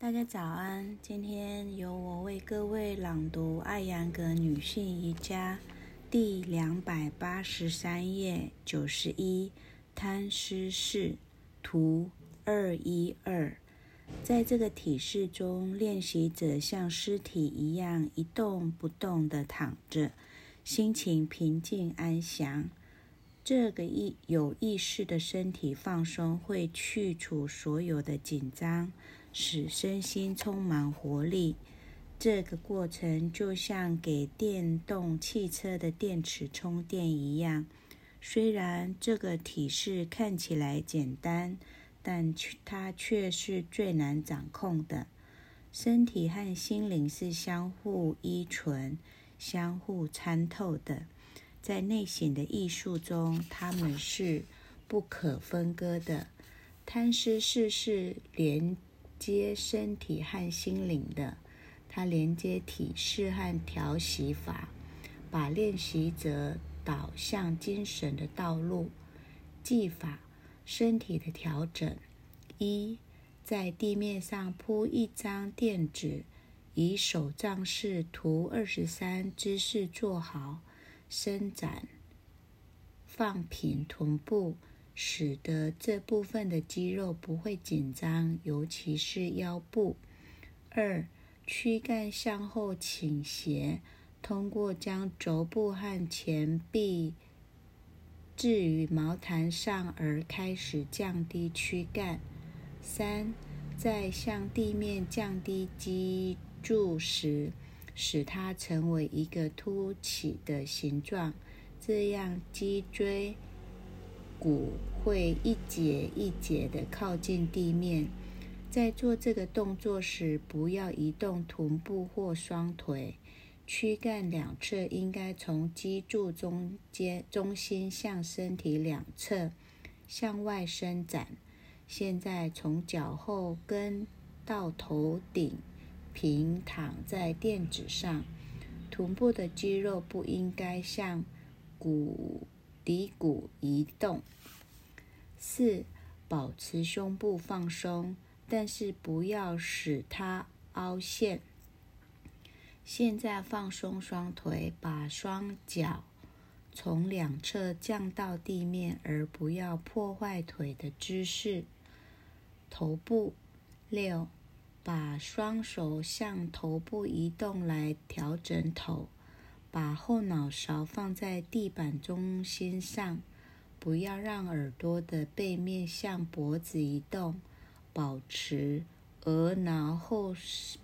大家早安，今天由我为各位朗读《艾扬格女性瑜伽》第两百八十三页九十一摊尸式图二一二。在这个体式中，练习者像尸体一样一动不动地躺着，心情平静安详。这个意有意识的身体放松会去除所有的紧张。使身心充满活力。这个过程就像给电动汽车的电池充电一样。虽然这个体式看起来简单，但它却是最难掌控的。身体和心灵是相互依存、相互参透的。在内省的艺术中，它们是不可分割的。贪尸式是连。接身体和心灵的，它连接体式和调息法，把练习者导向精神的道路。技法：身体的调整。一，在地面上铺一张垫子，以手杖式图二十三姿势坐好，伸展，放平臀部。使得这部分的肌肉不会紧张，尤其是腰部。二，躯干向后倾斜，通过将肘部和前臂置于毛毯上而开始降低躯干。三，在向地面降低脊柱时，使它成为一个凸起的形状，这样脊椎。骨会一节一节的靠近地面。在做这个动作时，不要移动臀部或双腿。躯干两侧应该从脊柱中间中心向身体两侧向外伸展。现在从脚后跟到头顶平躺在垫子上，臀部的肌肉不应该向骨。骶骨移动。四、保持胸部放松，但是不要使它凹陷。现在放松双腿，把双脚从两侧降到地面，而不要破坏腿的姿势。头部六，把双手向头部移动来调整头。把后脑勺放在地板中心上，不要让耳朵的背面向脖子移动，保持额挠后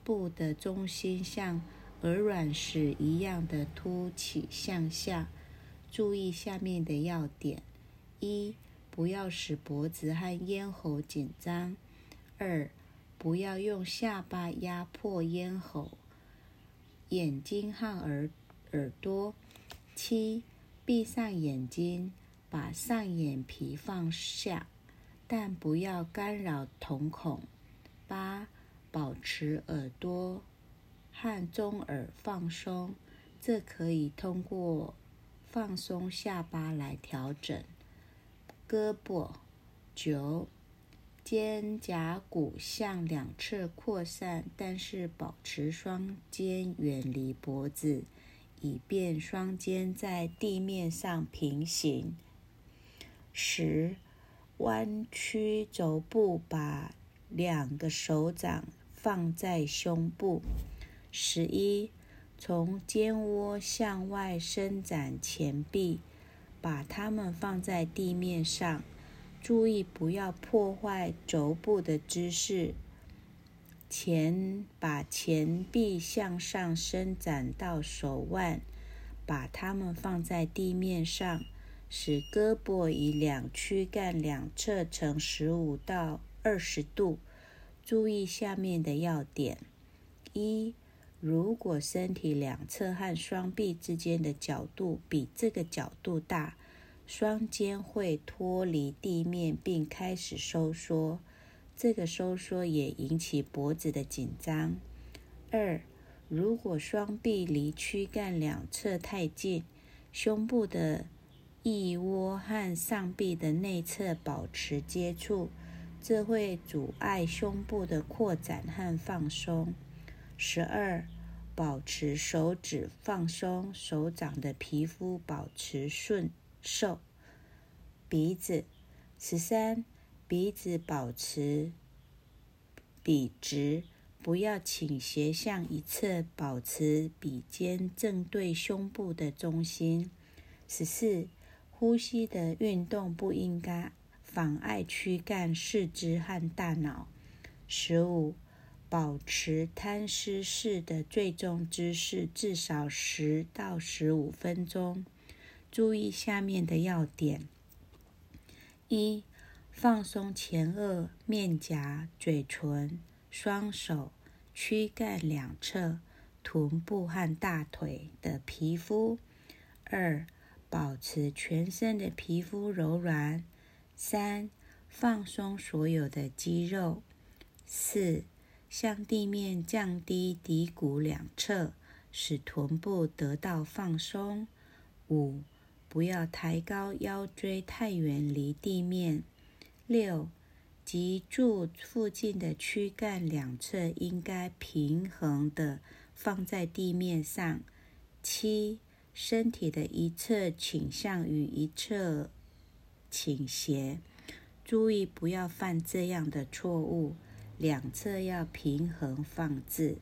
部的中心像鹅卵石一样的凸起向下。注意下面的要点：一、不要使脖子和咽喉紧张；二、不要用下巴压迫咽喉、眼睛和耳。耳朵七，闭上眼睛，把上眼皮放下，但不要干扰瞳孔。八，保持耳朵和中耳放松，这可以通过放松下巴来调整。胳膊九，肩胛骨向两侧扩散，但是保持双肩远离脖子。以便双肩在地面上平行。十，弯曲肘部，把两个手掌放在胸部。十一，从肩窝向外伸展前臂，把它们放在地面上。注意不要破坏肘部的姿势。前把前臂向上伸展到手腕，把它们放在地面上，使胳膊以两躯干两侧呈十五到二十度。注意下面的要点：一，如果身体两侧和双臂之间的角度比这个角度大，双肩会脱离地面并开始收缩。这个收缩也引起脖子的紧张。二，如果双臂离躯干两侧太近，胸部的腋窝和上臂的内侧保持接触，这会阻碍胸部的扩展和放松。十二，保持手指放松，手掌的皮肤保持顺受。鼻子，十三，鼻子保持笔直，不要倾斜向一侧，保持笔尖正对胸部的中心。十四，呼吸的运动不应该妨碍躯干、四肢和大脑。十五，保持摊尸式的最终姿势至少十到十五分钟。注意下面的要点：一、放松前额、面颊、嘴唇。双手、躯干两侧、臀部和大腿的皮肤。二、保持全身的皮肤柔软。三、放松所有的肌肉。四、向地面降低骶骨两侧，使臀部得到放松。五、不要抬高腰椎太远离地面。六。脊柱附近的躯干两侧应该平衡的放在地面上。七，身体的一侧倾向于一侧倾斜，注意不要犯这样的错误。两侧要平衡放置。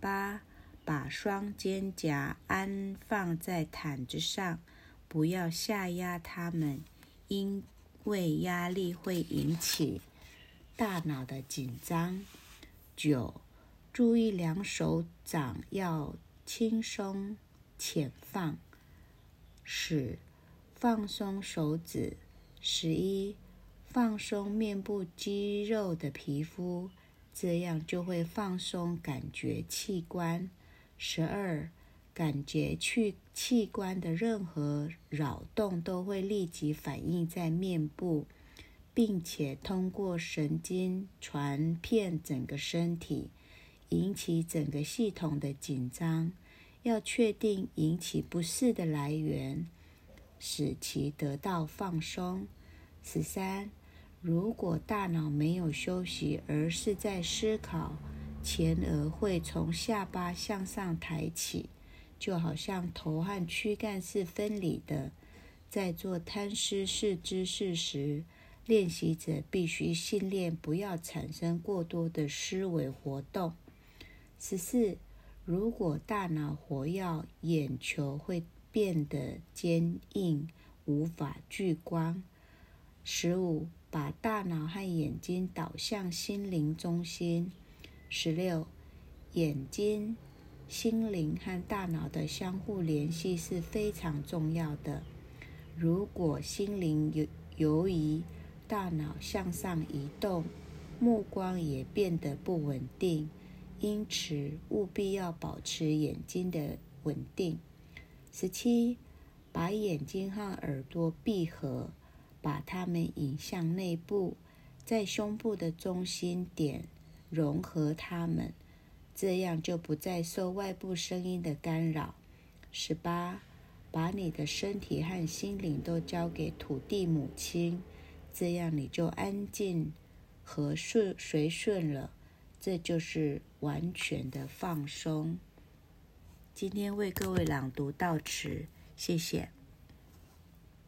八，把双肩胛安放在毯子上，不要下压它们，应。为压力会引起大脑的紧张。九，注意两手掌要轻松浅放。十，放松手指。十一，放松面部肌肉的皮肤，这样就会放松感觉器官。十二。感觉去器官的任何扰动都会立即反映在面部，并且通过神经传遍整个身体，引起整个系统的紧张。要确定引起不适的来源，使其得到放松。十三，如果大脑没有休息，而是在思考，前额会从下巴向上抬起。就好像头和躯干是分离的，在做摊尸式姿势时，练习者必须训练不要产生过多的思维活动。十四，如果大脑活跃，眼球会变得坚硬，无法聚光。十五，把大脑和眼睛导向心灵中心。十六，眼睛。心灵和大脑的相互联系是非常重要的。如果心灵由由于大脑向上移动，目光也变得不稳定，因此务必要保持眼睛的稳定。十七，把眼睛和耳朵闭合，把它们引向内部，在胸部的中心点融合它们。这样就不再受外部声音的干扰。十八，把你的身体和心灵都交给土地母亲，这样你就安静和顺随顺了。这就是完全的放松。今天为各位朗读到此，谢谢。